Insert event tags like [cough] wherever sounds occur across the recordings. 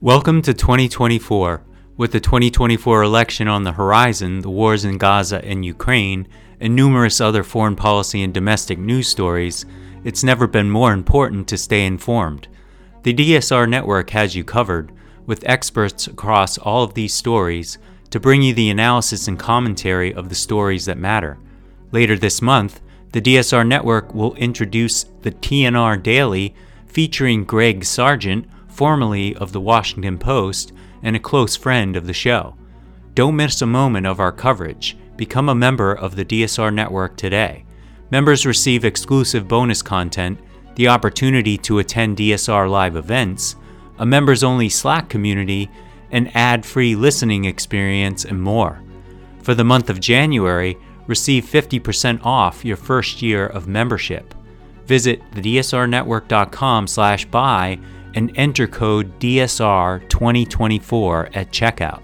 Welcome to 2024. With the 2024 election on the horizon, the wars in Gaza and Ukraine, and numerous other foreign policy and domestic news stories, it's never been more important to stay informed. The DSR network has you covered, with experts across all of these stories, to bring you the analysis and commentary of the stories that matter. Later this month, the DSR network will introduce the TNR Daily featuring Greg Sargent formerly of the Washington Post and a close friend of the show. Don't miss a moment of our coverage. Become a member of the DSR network today. Members receive exclusive bonus content, the opportunity to attend DSR live events, a members only Slack community, an ad free listening experience, and more. For the month of January, receive 50% off your first year of membership. Visit thedsrnetwork.com slash buy and enter code DSR2024 at checkout.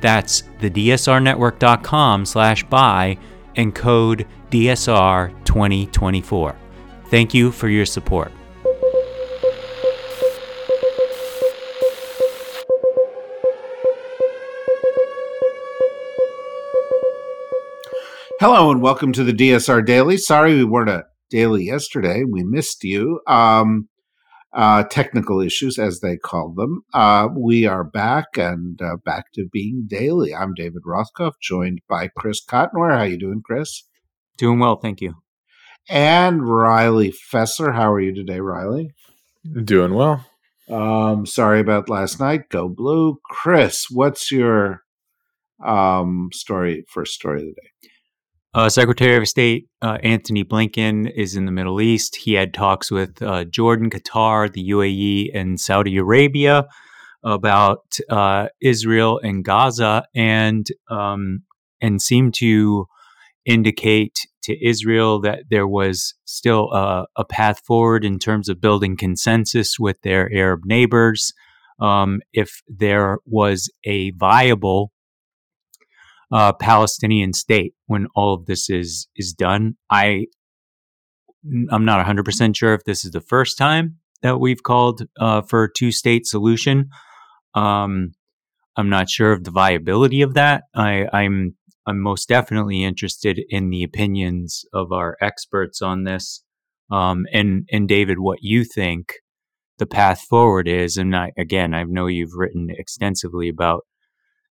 That's thedsrnetwork.com slash buy and code DSR2024. Thank you for your support. Hello and welcome to the DSR Daily. Sorry we weren't a daily yesterday. We missed you. Um, uh, technical issues, as they call them. Uh, we are back and uh, back to being daily. I'm David Rothkopf, joined by Chris Cotnor. How you doing, Chris? Doing well, thank you. And Riley Fesser. How are you today, Riley? Doing well. Um, sorry about last night. Go blue, Chris. What's your um, story? First story of the day. Uh, Secretary of State uh, Antony Blinken is in the Middle East. He had talks with uh, Jordan, Qatar, the UAE, and Saudi Arabia about uh, Israel and Gaza, and um, and seemed to indicate to Israel that there was still a, a, path forward in terms of building consensus with their Arab neighbors. Um, if there was a viable uh, Palestinian state when all of this is is done. I I'm not 100 percent sure if this is the first time that we've called uh, for a two state solution. Um, I'm not sure of the viability of that. I, I'm I'm most definitely interested in the opinions of our experts on this. Um, and and David, what you think the path forward is, and I, again, I know you've written extensively about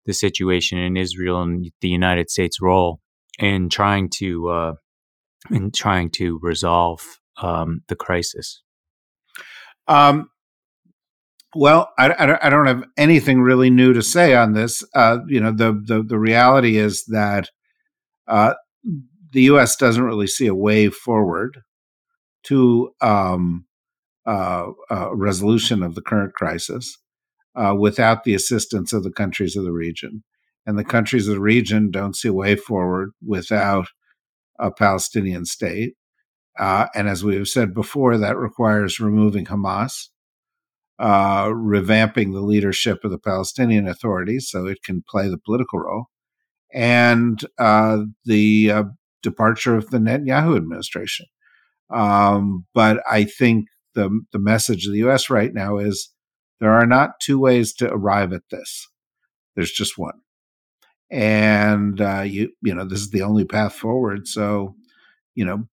the situation in Israel and the United States' role in trying to uh, in trying to resolve um, the crisis? Um, well, I, I, don't have anything really new to say on this. Uh, you know, the, the the reality is that uh, the U.S. doesn't really see a way forward to um, uh, resolution of the current crisis uh, without the assistance of the countries of the region. And the countries of the region don't see a way forward without a Palestinian state. Uh, and as we have said before, that requires removing Hamas, uh, revamping the leadership of the Palestinian Authority so it can play the political role, and uh, the uh, departure of the Netanyahu administration. Um, but I think the the message of the U.S. right now is there are not two ways to arrive at this. There's just one, and uh, you you know this is the only path forward. So, you know,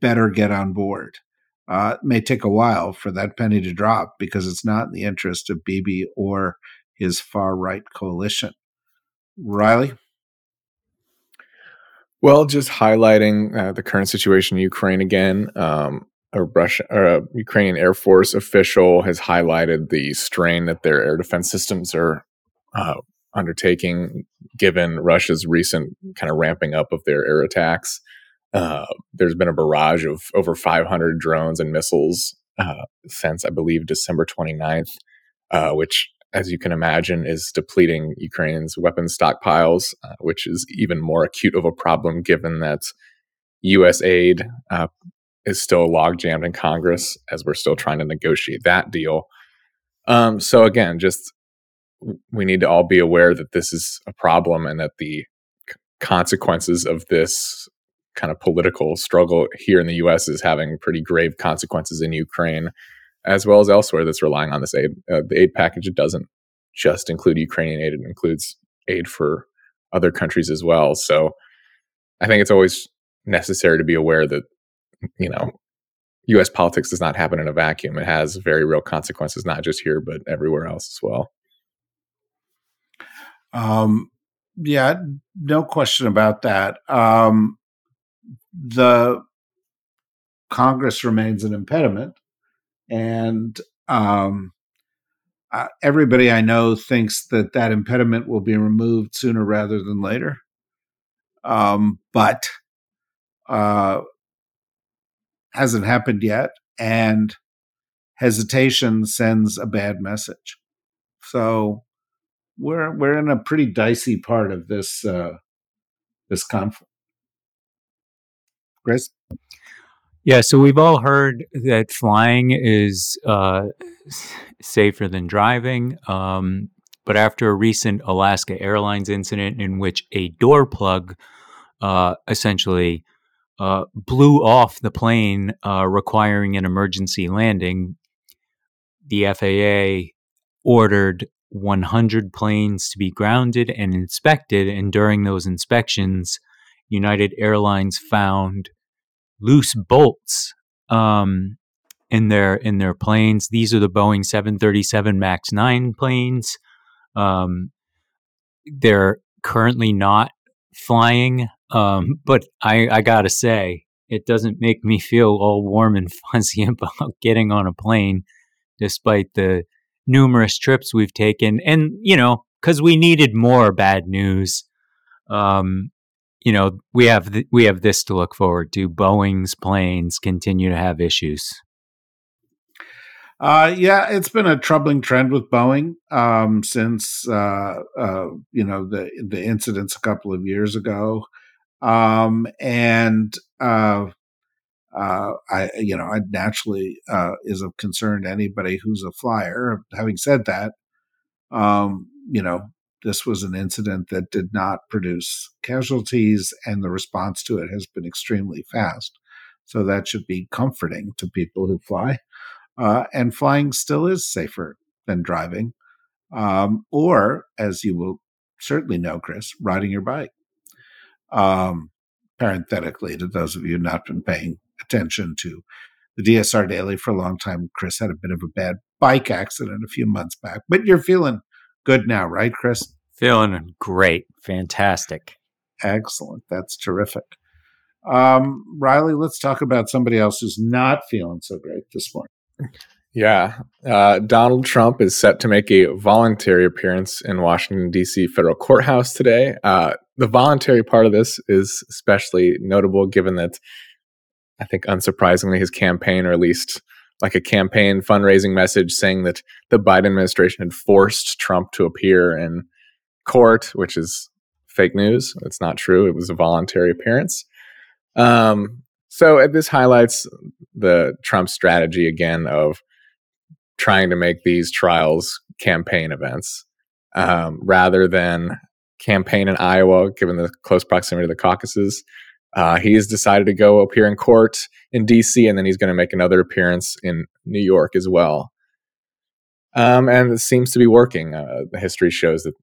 better get on board. Uh, it may take a while for that penny to drop because it's not in the interest of Bibi or his far right coalition. Riley. Well, just highlighting uh, the current situation in Ukraine again. Um, a Russian or a Ukrainian Air Force official has highlighted the strain that their air defense systems are uh, undertaking, given Russia's recent kind of ramping up of their air attacks. Uh, there's been a barrage of over 500 drones and missiles uh, since, I believe, December 29th, uh, which, as you can imagine, is depleting Ukraine's weapons stockpiles, uh, which is even more acute of a problem given that U.S. aid uh, is still log jammed in Congress as we're still trying to negotiate that deal. Um, so again, just we need to all be aware that this is a problem and that the consequences of this kind of political struggle here in the U.S. is having pretty grave consequences in Ukraine, as well as elsewhere that's relying on this aid. Uh, the aid package doesn't just include Ukrainian aid; it includes aid for other countries as well. So I think it's always necessary to be aware that you know U.S. politics does not happen in a vacuum. It has very real consequences, not just here but everywhere else as well. Um, yeah, no question about that. Um, the Congress remains an impediment, and um, uh, everybody I know thinks that that impediment will be removed sooner rather than later. Um, but uh, hasn't happened yet, and hesitation sends a bad message. So we're we're in a pretty dicey part of this uh, this conflict. Chris. Yeah, so we've all heard that flying is uh, safer than driving. Um, but after a recent Alaska Airlines incident in which a door plug uh, essentially uh, blew off the plane, uh, requiring an emergency landing, the FAA ordered 100 planes to be grounded and inspected. And during those inspections, United Airlines found loose bolts um, in their in their planes. These are the Boeing 737 Max 9 planes. Um, they're currently not flying, um, but I, I gotta say, it doesn't make me feel all warm and [laughs] fuzzy about getting on a plane, despite the numerous trips we've taken, and you know, because we needed more bad news. Um, you know, we have th- we have this to look forward to. Boeing's planes continue to have issues. Uh, yeah, it's been a troubling trend with Boeing um, since uh, uh, you know the the incidents a couple of years ago, um, and uh, uh, I, you know, I naturally uh, is of concern to anybody who's a flyer. Having said that, um, you know, this was an incident that did not produce casualties, and the response to it has been extremely fast. So that should be comforting to people who fly. Uh, and flying still is safer than driving, um, or as you will certainly know, Chris, riding your bike. Um, parenthetically, to those of you not been paying attention to the DSR Daily for a long time. Chris had a bit of a bad bike accident a few months back, but you're feeling good now, right, Chris? Feeling great. Fantastic. Excellent. That's terrific. Um, Riley, let's talk about somebody else who's not feeling so great this morning. Yeah. Uh, Donald Trump is set to make a voluntary appearance in Washington, D.C. federal courthouse today. Uh, the voluntary part of this is especially notable given that I think unsurprisingly, his campaign, or at least like a campaign fundraising message saying that the Biden administration had forced Trump to appear in court, which is fake news. It's not true. It was a voluntary appearance. Um, so this highlights the Trump strategy again of trying to make these trials campaign events um, rather than campaign in Iowa, given the close proximity to the caucuses. Uh, he's decided to go appear in court in D.C. and then he's going to make another appearance in New York as well. Um, and it seems to be working. Uh, the history shows that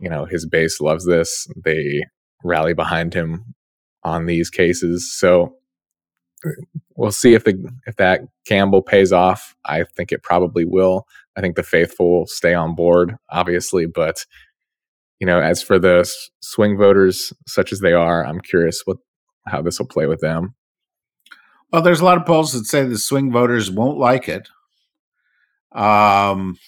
you know his base loves this. They rally behind him on these cases. So we'll see if the if that Campbell pays off. I think it probably will. I think the faithful will stay on board, obviously, but you know, as for the swing voters, such as they are, I'm curious what how this will play with them. Well, there's a lot of polls that say the swing voters won't like it um,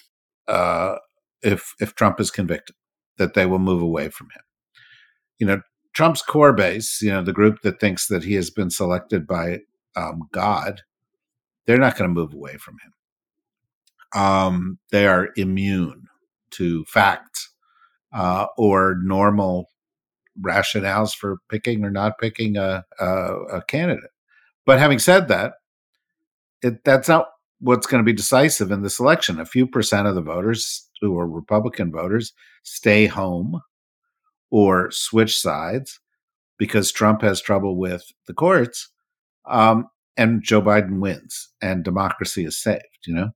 uh, if if Trump is convicted, that they will move away from him. You know, Trump's core base, you know, the group that thinks that he has been selected by um, God, they're not going to move away from him. Um, they are immune to facts uh, or normal rationales for picking or not picking a, a, a candidate. But having said that, it, that's not what's going to be decisive in this election. A few percent of the voters who are Republican voters stay home or switch sides because Trump has trouble with the courts, um, and Joe Biden wins, and democracy is saved. You know,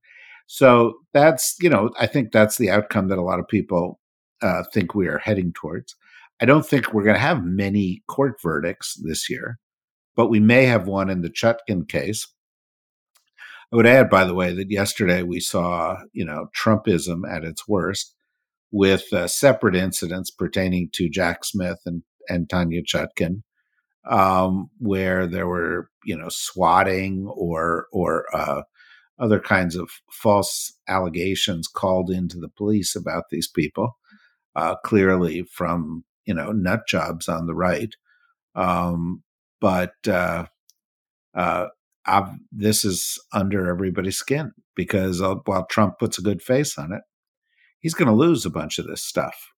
So that's you know I think that's the outcome that a lot of people uh, think we are heading towards. I don't think we're going to have many court verdicts this year, but we may have one in the Chutkan case. I would add, by the way, that yesterday we saw, you know, Trumpism at its worst with uh, separate incidents pertaining to Jack Smith and, and Tanya Chutkan, um, where there were, you know, swatting or, or, uh, other kinds of false allegations called into the police about these people, uh, clearly from you know nut jobs on the right. Um, but uh, uh, this is under everybody's skin because uh, while Trump puts a good face on it, he's going to lose a bunch of this stuff.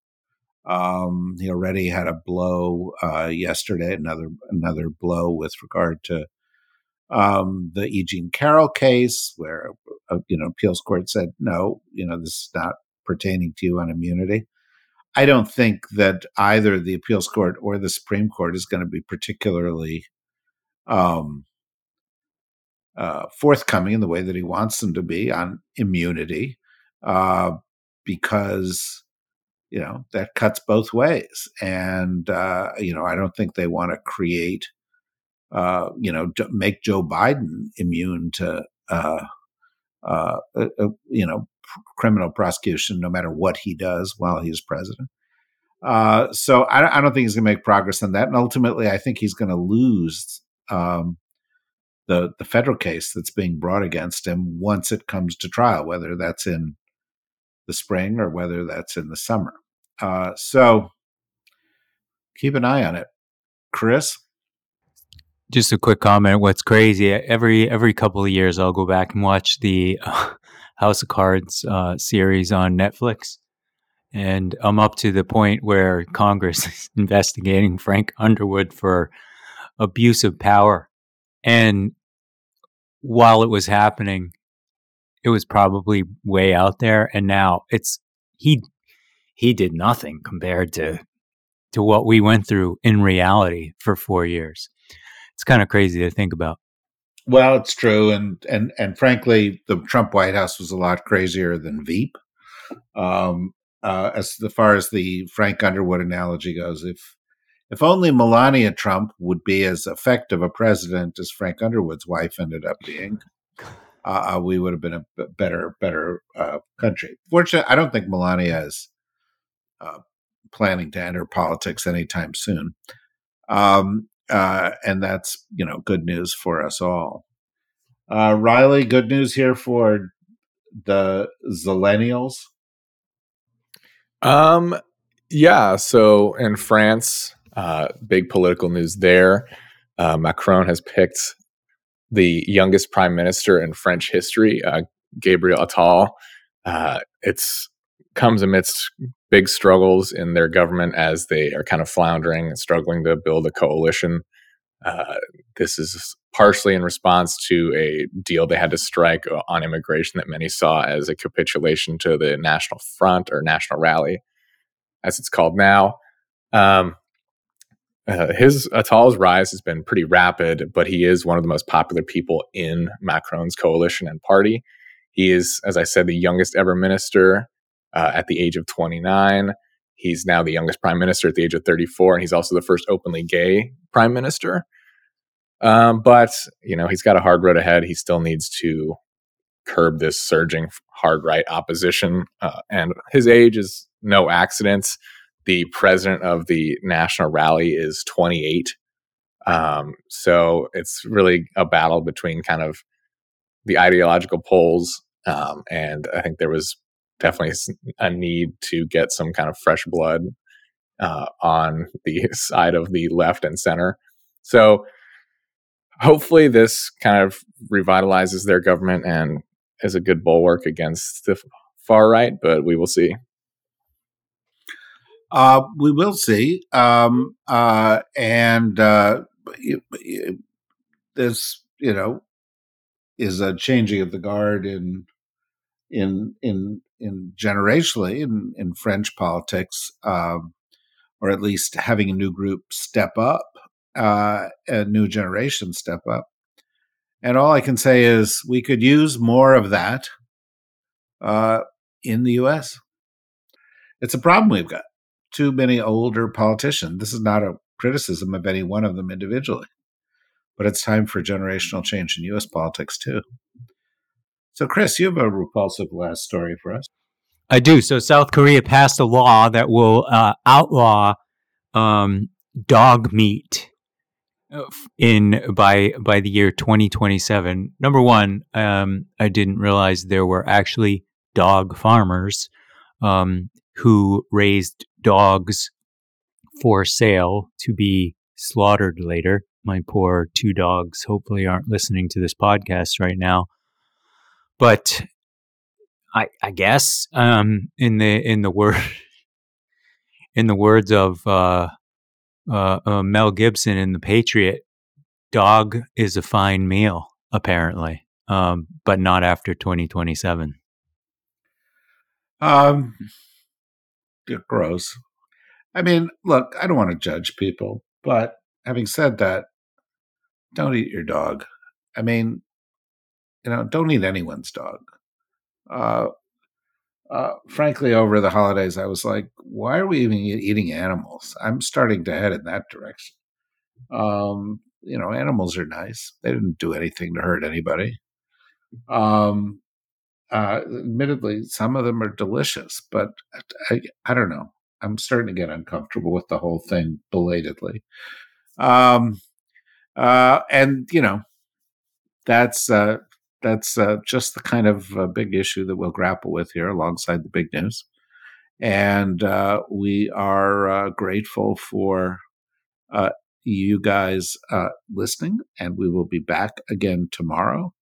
Um, he already had a blow uh, yesterday, another another blow with regard to um, the Eugene Carroll case, where uh, you know appeals court said no, you know this is not pertaining to you on immunity. I don't think that either the appeals court or the Supreme Court is going to be particularly um, uh, forthcoming in the way that he wants them to be on immunity, uh, because you know that cuts both ways, and uh, you know I don't think they want to create, uh, you know, make Joe Biden immune to, uh, uh, you know, criminal prosecution no matter what he does while he's president. Uh, so I, I, don't think he's going to make progress on that, and ultimately, I think he's going to lose um, the the federal case that's being brought against him once it comes to trial, whether that's in the spring or whether that's in the summer. Uh, so keep an eye on it, Chris. Just a quick comment. What's crazy? Every every couple of years, I'll go back and watch the uh, [laughs] House of Cards uh, series on Netflix, and I'm up to the point where Congress [laughs] is investigating Frank Underwood for abuse of power. And while it was happening, it was probably way out there. And now it's he he did nothing compared to to what we went through in reality for four years. It's kind of crazy to think about. Well, it's true, and and and frankly, the Trump White House was a lot crazier than Veep. Um, uh, as far as the Frank Underwood analogy goes, if if only Melania Trump would be as effective a president as Frank Underwood's wife ended up being, [laughs] uh, uh we would have been a better better uh, country. Fortunately, I don't think Melania is uh, planning to enter politics anytime soon, um, uh, and that's you know good news for us all. Riley, good news here for the Zillennials. Um, yeah. So in France, uh, big political news there. Uh, Macron has picked the youngest prime minister in French history, uh, Gabriel Attal. Uh, it's comes amidst big struggles in their government as they are kind of floundering and struggling to build a coalition. Uh, this is partially in response to a deal they had to strike on immigration that many saw as a capitulation to the National Front or National Rally, as it's called now. Um, uh, his Attal's rise has been pretty rapid, but he is one of the most popular people in Macron's coalition and party. He is, as I said, the youngest ever minister uh, at the age of 29. He's now the youngest prime minister at the age of 34, and he's also the first openly gay prime minister. Um, but you know, he's got a hard road ahead. He still needs to curb this surging hard right opposition, uh, and his age is no accident. The president of the National Rally is 28. Um, so it's really a battle between kind of the ideological poles, um, and I think there was definitely a need to get some kind of fresh blood uh, on the [laughs] side of the left and center. So hopefully this kind of revitalizes their government and is a good bulwark against the far right, but we will see. Uh, we will see. Um, uh, and uh, this, you know, is a changing of the guard in in in in generationally in, in French politics, um, or at least having a new group step up uh, a new generation step up. And all I can say is we could use more of that. uh, in the U.S. It's a problem we've got. Too many older politicians. This is not a criticism of any one of them individually, but it's time for generational change in U.S. politics too. So, Chris, you have a repulsive last story for us. I do. So, South Korea passed a law that will uh, outlaw um, dog meat uh, in by by the year 2027. Number one, um, I didn't realize there were actually dog farmers um, who raised dogs for sale to be slaughtered later. My poor two dogs hopefully aren't listening to this podcast right now. But I, I guess um, in the in the word [laughs] in the words of uh, uh, uh, Mel Gibson in The Patriot, dog is a fine meal apparently, um, but not after 2027. Um, gross. I mean, look, I don't want to judge people, but having said that, don't eat your dog. I mean, you know, don't eat anyone's dog. Uh, uh, frankly, over the holidays, I was like, why are we even eating animals? I'm starting to head in that direction. Um, you know, animals are nice. They didn't do anything to hurt anybody. Um, uh, admittedly, some of them are delicious, but I, I don't know. I'm starting to get uncomfortable with the whole thing belatedly. Um, uh, and you know, that's uh, that's uh, just the kind of uh, big issue that we'll grapple with here, alongside the big news. And uh, we are uh, grateful for uh, you guys uh, listening, and we will be back again tomorrow.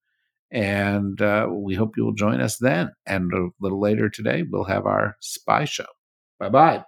And uh, we hope you will join us then. And a little later today, we'll have our spy show. Bye bye.